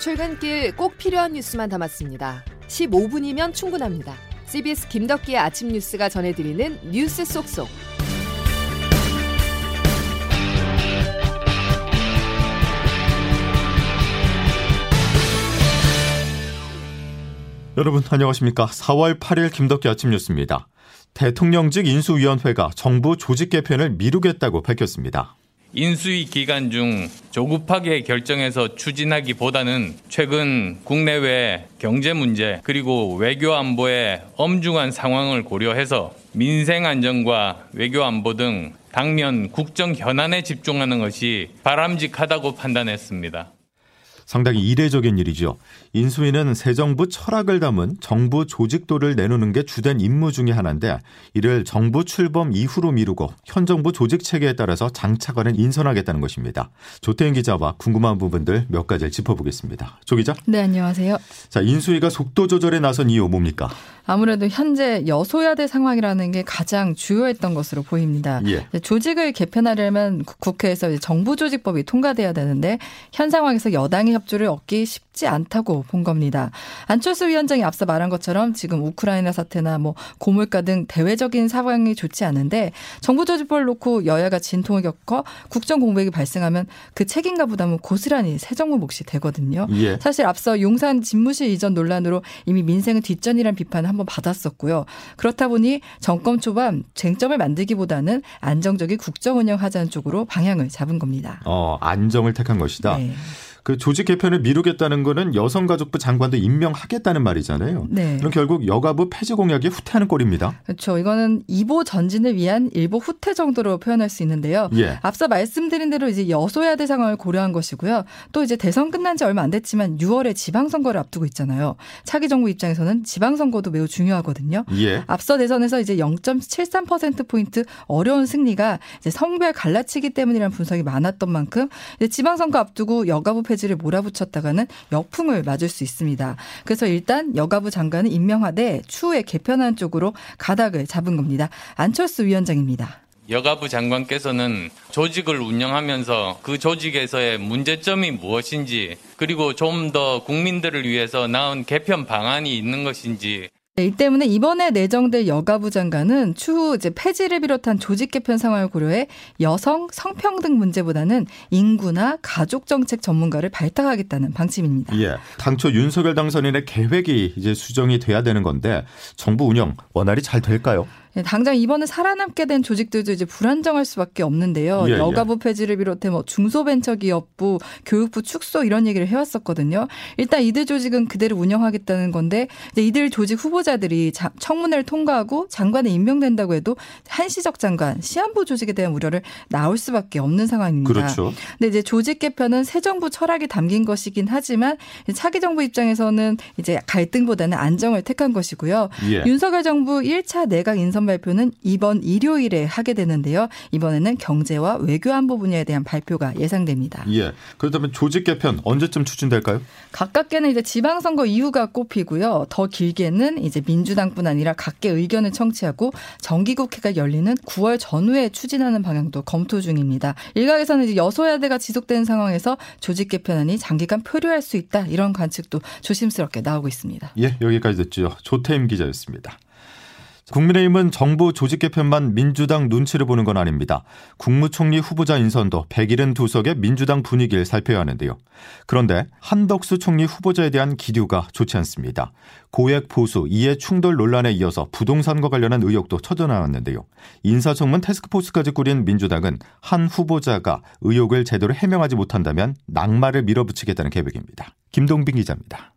출근길 꼭 필요한 뉴스만 담았습니다. 15분이면 충분합니다. CBS 김덕기의 아침 뉴스가 전해드리는 뉴스 속속. 여러분 안녕하십니까? 4월 8일 김덕기 아침 뉴스입니다. 대통령직 인수위원회가 정부 조직 개편을 미루겠다고 밝혔습니다. 인수위 기간 중 조급하게 결정해서 추진하기보다는 최근 국내외 경제 문제 그리고 외교 안보의 엄중한 상황을 고려해서 민생 안정과 외교 안보 등 당면 국정 현안에 집중하는 것이 바람직하다고 판단했습니다. 상당히 이례적인 일이죠. 인수위는 새 정부 철학을 담은 정부 조직도를 내놓는 게 주된 임무 중의 하나인데 이를 정부 출범 이후로 미루고 현 정부 조직 체계에 따라서 장차관을 인선하겠다는 것입니다. 조태인 기자와 궁금한 부분들 몇 가지를 짚어보겠습니다. 조 기자. 네, 안녕하세요. 자, 인수위가 속도 조절에 나선 이유 뭡니까? 아무래도 현재 여소야대 상황이라는 게 가장 주요했던 것으로 보입니다. 예. 조직을 개편하려면 국회에서 정부 조직법이 통과돼야 되는데 현 상황에서 여당의 협조를 얻기 쉽지 않다고 본 겁니다. 안철수 위원장이 앞서 말한 것처럼 지금 우크라이나 사태나 뭐 고물가 등 대외적인 상황이 좋지 않은데 정부 조직법을 놓고 여야가 진통을 겪어 국정 공백이 발생하면 그 책임과 부담은 고스란히 새 정부 몫이 되거든요. 예. 사실 앞서 용산 집무실 이전 논란으로 이미 민생은 뒷전이란 비판을 한번 받았었고요. 그렇다 보니 정권 초반 쟁점을 만들기보다는 안정적인 국정 운영하자는 쪽으로 방향을 잡은 겁니다. 어, 안정을 택한 것이다. 네. 그 조직 개편을 미루겠다는 거는 여성가족부 장관도 임명하겠다는 말이잖아요. 네. 그럼 결국 여가부 폐지 공약에 후퇴하는 꼴입니다. 그렇죠. 이거는 이보 전진을 위한 일보 후퇴 정도로 표현할 수 있는데요. 예. 앞서 말씀드린 대로 이제 여소야대 상황을 고려한 것이고요. 또 이제 대선 끝난 지 얼마 안 됐지만 6월에 지방선거를 앞두고 있잖아요. 차기 정부 입장에서는 지방선거도 매우 중요하거든요. 예. 앞서 대선에서 이제 0.73%포인트 어려운 승리가 이제 성별 갈라치기 때문이라는 분석이 많았던 만큼 이제 지방선거 앞두고 여가부 폐지를 몰아붙였다가는 역풍을 맞을 수 있습니다. 그래서 일단 여가부 장관은 임명하되 추후에 개편하는 쪽으로 가닥을 잡은 겁니다. 안철수 위원장입니다. 여가부 장관께서는 조직을 운영하면서 그 조직에서의 문제점이 무엇인지 그리고 좀 더 국민들을 위해서 나은 개편 방안이 있는 것인지 네, 이 때문에 이번에 내정될 여가부 장관은 추후 이제 폐지를 비롯한 조직 개편 상황을 고려해 여성 성평등 문제보다는 인구나 가족 정책 전문가를 발탁하겠다는 방침입니다. 예. 당초 윤석열 당선인의 계획이 이제 수정이 돼야 되는 건데 정부 운영 원활히 잘 될까요? 네, 당장 이번에 살아남게 된 조직들도 이제 불안정할 수밖에 없는데요. 예, 예. 여가부 폐지를 비롯해 뭐 중소벤처기업부, 교육부 축소 이런 얘기를 해왔었거든요. 일단 이들 조직은 그대로 운영하겠다는 건데 이제 이들 조직 후보자들이 자- 청문회를 통과하고 장관에 임명된다고 해도 한시적 장관, 시한부 조직에 대한 우려를 나올 수밖에 없는 상황입니다. 그렇죠. 근데 이제 조직 개편은 새 정부 철학이 담긴 것이긴 하지만 차기 정부 입장에서는 이제 갈등보다는 안정을 택한 것이고요. 예. 윤석열 정부 1차 내각 인선 발표는 이번 일요일에 하게 되는데요. 이번에는 경제와 외교 안보 분야에 대한 발표가 예상됩니다. 예. 그렇다면 조직 개편 언제쯤 추진될까요? 가깝게는 이제 지방선거 이후가 꼽히고요. 더 길게는 이제 민주당뿐 아니라 각계 의견을 청취하고 정기국회가 열리는 9월 전후에 추진하는 방향도 검토 중입니다. 일각에서는 이제 여소야대가 지속되는 상황에서 조직 개편안이 장기간 표류할 수 있다 이런 관측도 조심스럽게 나오고 있습니다. 예, 여기까지 듣죠. 조태임 기자였습니다. 국민의힘은 정부 조직 개편만 민주당 눈치를 보는 건 아닙니다. 국무총리 후보자 인선도 172석의 민주당 분위기를 살펴야 하는데요. 그런데 한덕수 총리 후보자에 대한 기류가 좋지 않습니다. 고액 보수, 이해 충돌 논란에 이어서 부동산과 관련한 의혹도 터져나왔는데요. 인사청문 테스크포스까지 꾸린 민주당은 한 후보자가 의혹을 제대로 해명하지 못한다면 낙마를 밀어붙이겠다는 계획입니다. 김동빈 기자입니다.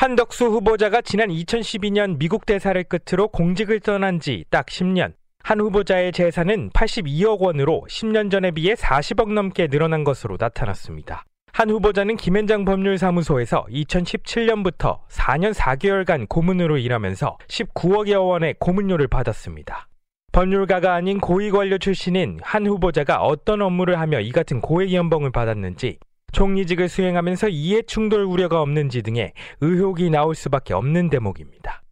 한덕수 후보자가 지난 2012년 미국 대사를 끝으로 공직을 떠난 지 딱 10년. 한 후보자의 재산은 82억 원으로 10년 전에 비해 40억 넘게 늘어난 것으로 나타났습니다. 한 후보자는 김현장 법률사무소에서 2017년부터 4년 4개월간 고문으로 일하면서 19억여 원의 고문료를 받았습니다. 법률가가 아닌 고위관료 출신인 한 후보자가 어떤 업무를 하며 이 같은 고액 연봉을 받았는지 총리직을 수행하면서 이해 충돌 우려가 없는지 등의 의혹이 나올 수밖에 없는 대목입니다.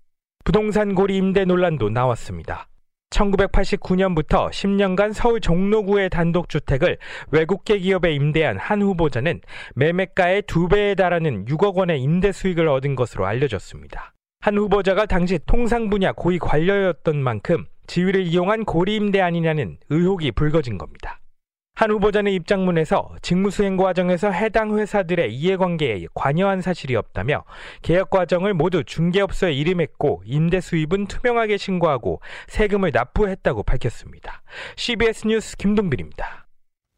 부동산 고리 임대 논란도 나왔습니다. 1989년부터 10년간 서울 종로구의 단독주택을 외국계 기업에 임대한 한 후보자는 매매가의 두 배에 달하는 6억 원의 임대 수익을 얻은 것으로 알려졌습니다. 한 후보자가 당시 통상 분야 고위 관료였던 만큼 지위를 이용한 고리 임대 아니냐는 의혹이 불거진 겁니다. 한 후보자는 입장문에서 직무수행 과정에서 해당 회사들의 이해관계에 관여한 사실이 없다며 계약 과정을 모두 중개업소에 이름했고 임대 수입은 투명하게 신고하고 세금을 납부했다고 밝혔습니다. CBS 뉴스 김동빈입니다.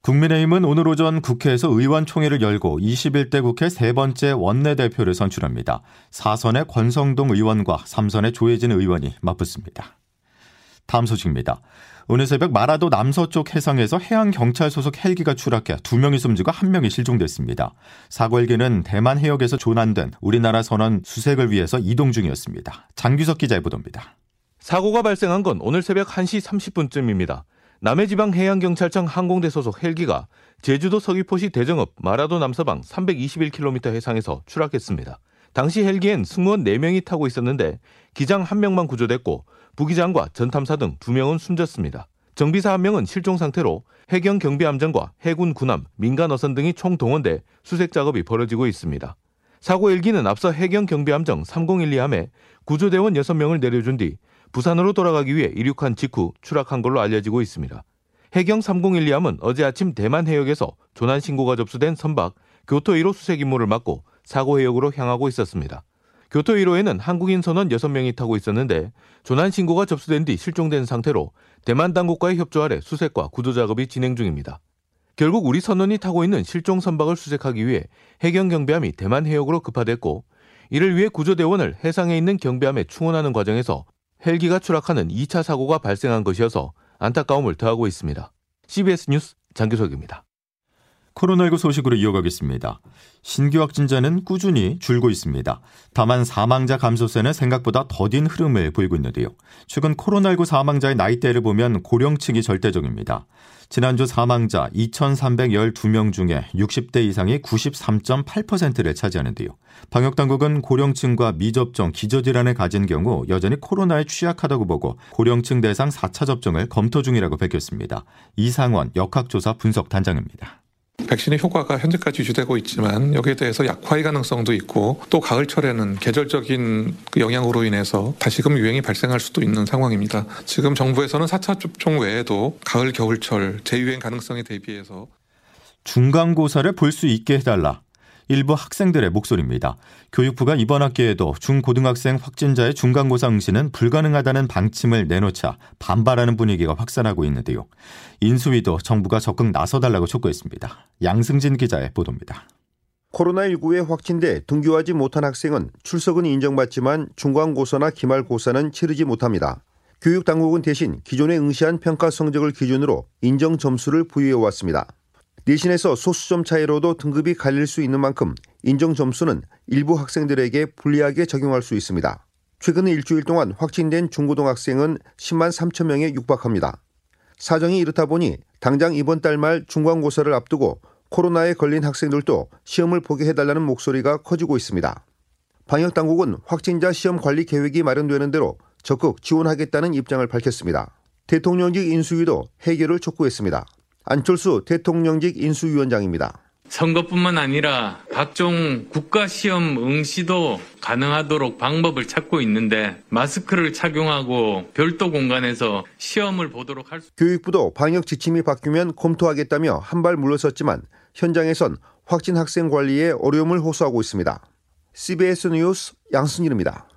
국민의힘은 오늘 오전 국회에서 의원총회를 열고 21대 국회 세 번째 원내대표를 선출합니다. 4선의 권성동 의원과 3선의 조혜진 의원이 맞붙습니다. 다음 소식입니다. 오늘 새벽 마라도 남서쪽 해상에서 해양 경찰 소속 헬기가 추락해 두 명이 숨지고 한 명이 실종됐습니다. 사고 헬기는 대만 해역에서 조난된 우리나라 선원 수색을 위해서 이동 중이었습니다. 장규석 기자의 보도입니다. 사고가 발생한 건 오늘 새벽 1시 30분쯤입니다. 남해지방 해양경찰청 항공대 소속 헬기가 제주도 서귀포시 대정읍 마라도 남서방 321km 해상에서 추락했습니다. 당시 헬기엔 승무원 4명이 타고 있었는데 기장 1명만 구조됐고 부기장과 전탐사 등 2명은 숨졌습니다. 정비사 1명은 실종 상태로 해경 경비함정과 해군 군함, 민간 어선 등이 총 동원돼 수색 작업이 벌어지고 있습니다. 사고 헬기는 앞서 해경 경비함정 3012함에 구조대원 6명을 내려준 뒤 부산으로 돌아가기 위해 이륙한 직후 추락한 걸로 알려지고 있습니다. 해경 3012함은 어제 아침 대만 해역에서 조난 신고가 접수된 선박 교토 1호 수색 임무를 맡고 사고 해역으로 향하고 있었습니다. 교토 1호에는 한국인 선원 6명이 타고 있었는데 조난 신고가 접수된 뒤 실종된 상태로 대만 당국과의 협조 아래 수색과 구조 작업이 진행 중입니다. 결국 우리 선원이 타고 있는 실종 선박을 수색하기 위해 해경 경비함이 대만 해역으로 급파됐고 이를 위해 구조대원을 해상에 있는 경비함에 충원하는 과정에서 헬기가 추락하는 2차 사고가 발생한 것이어서 안타까움을 더하고 있습니다. CBS 뉴스 장규석입니다. 코로나19 소식으로 이어가겠습니다. 신규 확진자는 꾸준히 줄고 있습니다. 다만 사망자 감소세는 생각보다 더딘 흐름을 보이고 있는데요. 최근 코로나19 사망자의 나이대를 보면 고령층이 절대적입니다. 지난주 사망자 2,312명 중에 60대 이상이 93.8%를 차지하는데요. 방역당국은 고령층과 미접종, 기저질환을 가진 경우 여전히 코로나에 취약하다고 보고 고령층 대상 4차 접종을 검토 중이라고 밝혔습니다. 이상원 역학조사 분석 단장입니다. 백신의 효과가 현재까지 유지되고 있지만 여기에 대해서 약화의 가능성도 있고 또 가을철에는 계절적인 그 영향으로 인해서 다시금 유행이 발생할 수도 있는 상황입니다. 지금 정부에서는 4차 접종 외에도 가을 겨울철 재유행 가능성에 대비해서 중간고사를 볼 수 있게 해달라. 일부 학생들의 목소리입니다. 교육부가 이번 학기에도 중고등학생 확진자의 중간고사 응시는 불가능하다는 방침을 내놓자 반발하는 분위기가 확산하고 있는데요. 인수위도 정부가 적극 나서달라고 촉구했습니다. 양승진 기자의 보도입니다. 코로나19에 확진돼 등교하지 못한 학생은 출석은 인정받지만 중간고사나 기말고사는 치르지 못합니다. 교육당국은 대신 기존에 응시한 평가 성적을 기준으로 인정 점수를 부여해 왔습니다. 내신에서 소수점 차이로도 등급이 갈릴 수 있는 만큼 인정 점수는 일부 학생들에게 불리하게 적용할 수 있습니다. 최근 일주일 동안 확진된 중고등학생은 10만 3천 명에 육박합니다. 사정이 이렇다 보니 당장 이번 달 말 중간고사를 앞두고 코로나에 걸린 학생들도 시험을 보게 해달라는 목소리가 커지고 있습니다. 방역 당국은 확진자 시험 관리 계획이 마련되는 대로 적극 지원하겠다는 입장을 밝혔습니다. 대통령직 인수위도 해결을 촉구했습니다. 안철수 대통령직 인수위원장입니다. 선거뿐만 아니라 각종 국가시험 응시도 가능하도록 방법을 찾고 있는데 마스크를 착용하고 별도 공간에서 시험을 보도록 할 수. 교육부도 방역 지침이 바뀌면 검토하겠다며 한 발 물러섰지만 현장에선 확진 학생 관리에 어려움을 호소하고 있습니다. CBS 뉴스 양승일입니다.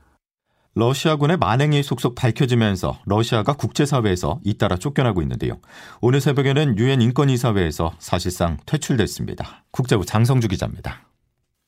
러시아군의 만행이 속속 밝혀지면서 러시아가 국제사회에서 잇따라 쫓겨나고 있는데요. 오늘 새벽에는 유엔 인권이사회에서 사실상 퇴출됐습니다. 국제부 장성주 기자입니다.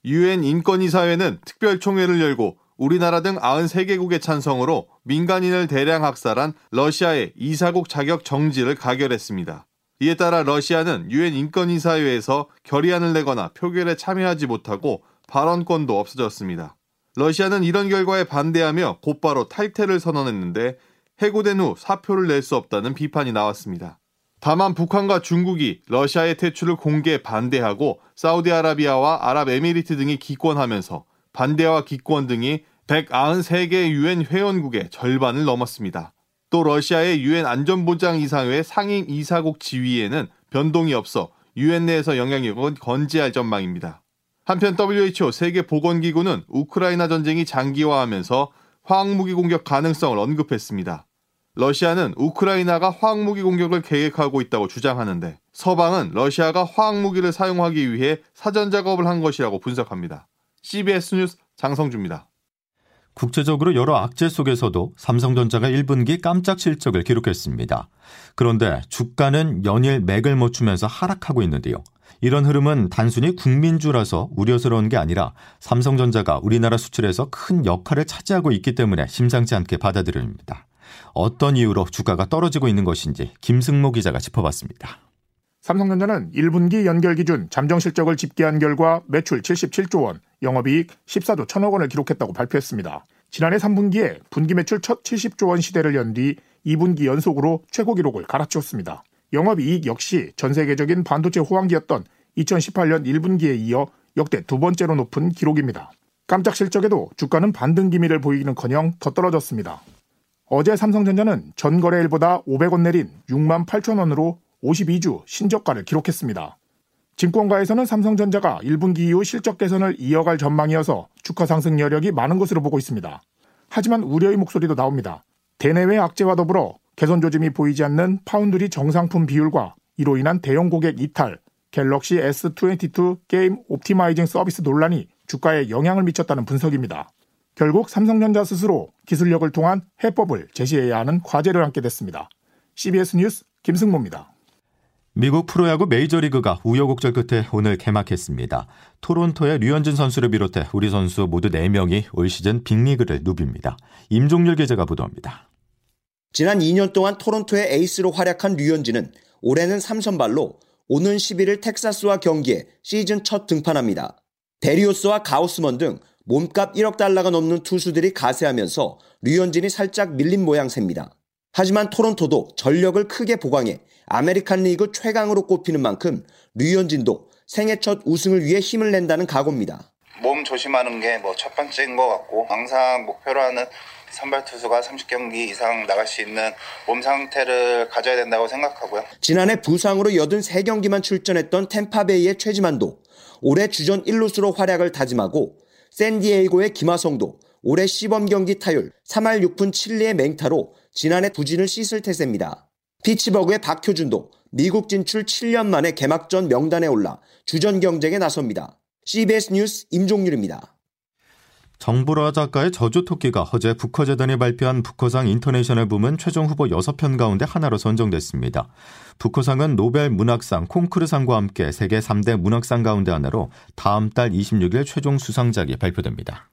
유엔 인권이사회는 특별총회를 열고 우리나라 등 93개국의 찬성으로 민간인을 대량 학살한 러시아의 이사국 자격 정지를 가결했습니다. 이에 따라 러시아는 유엔 인권이사회에서 결의안을 내거나 표결에 참여하지 못하고 발언권도 없어졌습니다. 러시아는 이런 결과에 반대하며 곧바로 탈퇴를 선언했는데 해고된 후 사표를 낼 수 없다는 비판이 나왔습니다. 다만 북한과 중국이 러시아의 퇴출을 공개 반대하고 사우디아라비아와 아랍에미리트 등이 기권하면서 반대와 기권 등이 193개 유엔 회원국의 절반을 넘었습니다. 또 러시아의 유엔 안전보장 이사회 상임 이사국 지위에는 변동이 없어 유엔 내에서 영향력은 건재할 전망입니다. 한편 WHO 세계보건기구는 우크라이나 전쟁이 장기화하면서 화학무기 공격 가능성을 언급했습니다. 러시아는 우크라이나가 화학무기 공격을 계획하고 있다고 주장하는데 서방은 러시아가 화학무기를 사용하기 위해 사전 작업을 한 것이라고 분석합니다. CBS 뉴스 장성주입니다. 국제적으로 여러 악재 속에서도 삼성전자가 1분기 깜짝 실적을 기록했습니다. 그런데 주가는 연일 맥을 못 추면서 하락하고 있는데요. 이런 흐름은 단순히 국민주라서 우려스러운 게 아니라 삼성전자가 우리나라 수출에서 큰 역할을 차지하고 있기 때문에 심상치 않게 받아들여집니다. 어떤 이유로 주가가 떨어지고 있는 것인지 김승모 기자가 짚어봤습니다. 삼성전자는 1분기 연결 기준 잠정 실적을 집계한 결과 매출 77조 원, 영업이익 14조 1천억 원을 기록했다고 발표했습니다. 지난해 3분기에 분기 매출 첫 70조 원 시대를 연 뒤 2분기 연속으로 최고 기록을 갈아치웠습니다. 영업이익 역시 전 세계적인 반도체 호황기였던 2018년 1분기에 이어 역대 두 번째로 높은 기록입니다. 깜짝 실적에도 주가는 반등 기미를 보이기는커녕 더 떨어졌습니다. 어제 삼성전자는 전 거래일보다 500원 내린 6만 8천 원으로 52주 신저가를 기록했습니다. 증권가에서는 삼성전자가 1분기 이후 실적 개선을 이어갈 전망이어서 주가 상승 여력이 많은 것으로 보고 있습니다. 하지만 우려의 목소리도 나옵니다. 대내외 악재와 더불어 개선 조짐이 보이지 않는 파운드리 정상품 비율과 이로 인한 대형 고객 이탈, 갤럭시 S22 게임 optimizing 서비스 논란이 주가에 영향을 미쳤다는 분석입니다. 결국 삼성전자 스스로 기술력을 통한 해법을 제시해야 하는 과제를 안게 됐습니다. CBS 뉴스 김승모입니다. 미국 프로야구 메이저리그가 우여곡절 끝에 오늘 개막했습니다. 토론토의 류현진 선수를 비롯해 우리 선수 모두 4명이 올 시즌 빅리그를 누빕니다. 임종률 기자가 보도합니다. 지난 2년 동안 토론토의 에이스로 활약한 류현진은 올해는 3선발로 오는 11일 텍사스와 경기에 시즌 첫 등판합니다. 베리오스와 가우스먼 등 몸값 1억 달러가 넘는 투수들이 가세하면서 류현진이 살짝 밀린 모양새입니다. 하지만 토론토도 전력을 크게 보강해 아메리칸 리그 최강으로 꼽히는 만큼 류현진도 생애 첫 우승을 위해 힘을 낸다는 각오입니다. 몸 조심하는 게 뭐 첫 번째인 것 같고 항상 목표로 하는 선발 투수가 30경기 이상 나갈 수 있는 몸 상태를 가져야 된다고 생각하고요. 지난해 부상으로 83경기만 출전했던 템파베이의 최지만도 올해 주전 1루수로 활약을 다짐하고 샌디에이고의 김하성도 올해 시범 경기 타율 3할 6푼 7리의 맹타로 지난해 부진을 씻을 태세입니다. 피치버그의 박효준도 미국 진출 7년 만에 개막전 명단에 올라 주전 경쟁에 나섭니다. CBS 뉴스 임종률입니다. 정보라 작가의 저주토끼가 어제 부커재단이 발표한 부커상 인터내셔널 부문 최종 후보 6편 가운데 하나로 선정됐습니다. 부커상은 노벨 문학상, 콩쿠르상과 함께 세계 3대 문학상 가운데 하나로 다음 달 26일 최종 수상작이 발표됩니다.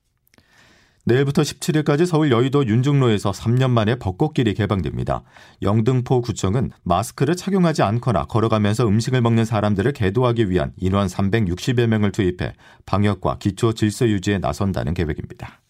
내일부터 17일까지 서울 여의도 윤중로에서 3년 만에 벚꽃길이 개방됩니다. 영등포 구청은 마스크를 착용하지 않거나 걸어가면서 음식을 먹는 사람들을 계도하기 위한 인원 360여 명을 투입해 방역과 기초 질서 유지에 나선다는 계획입니다.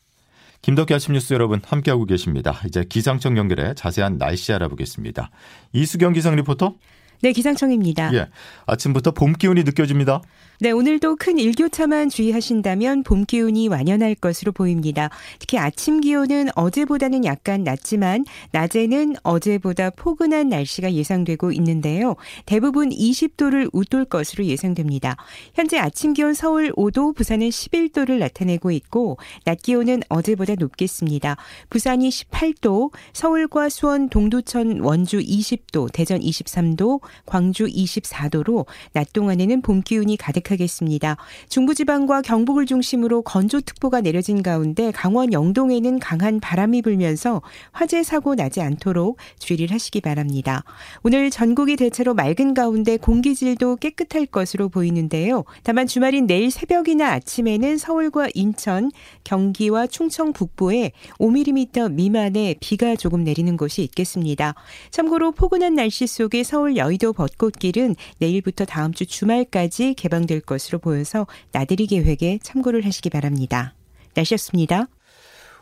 김덕기 아침 뉴스 여러분 함께하고 계십니다. 이제 기상청 연결해 자세한 날씨 알아보겠습니다. 이수경 기상 리포터. 네, 기상청입니다. 예. 아침부터 봄 기운이 느껴집니다. 네, 오늘도 큰 일교차만 주의하신다면 봄 기운이 완연할 것으로 보입니다. 특히 아침 기온은 어제보다는 약간 낮지만 낮에는 어제보다 포근한 날씨가 예상되고 있는데요. 대부분 20도를 웃돌 것으로 예상됩니다. 현재 아침 기온 서울 5도, 부산은 11도를 나타내고 있고 낮 기온은 어제보다 높겠습니다. 부산이 18도, 서울과 수원, 동두천, 원주 20도, 대전 23도, 광주 24도로 낮 동안에는 봄 기운이 가득 하겠습니다. 중부지방과 경북을 중심으로 건조특보가 내려진 가운데 강원 영동에는 강한 바람이 불면서 화재 사고 나지 않도록 주의를 하시기 바랍니다. 오늘 전국이 대체로 맑은 가운데 공기질도 깨끗할 것으로 보이는데요. 다만 주말인 내일 새벽이나 아침에는 서울과 인천, 경기와 충청 북부에 5mm 미만의 비가 조금 내리는 곳이 있겠습니다. 참고로 포근한 날씨 속에 서울 여의도 벚꽃길은 내일부터 다음 주 주말까지 개방 될 것으로 보여서 나들이 계획에 참고를 하시기 바랍니다. 날씨였습니다.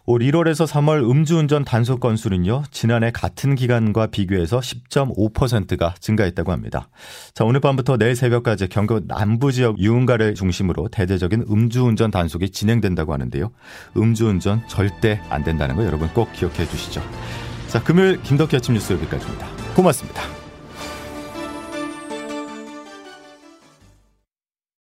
올 1월에서 3월 음주운전 단속 건수는요, 지난해 같은 기간과 비교해서 10.5%가 증가했다고 합니다. 자, 오늘 밤부터 내일 새벽까지 경북 남부 지역 유흥가를 중심으로 대대적인 음주운전 단속이 진행된다고 하는데요. 음주운전 절대 안 된다는 거 여러분 꼭 기억해 주시죠. 자, 금요일 김덕기 아침 뉴스 여기까지입니다. 고맙습니다.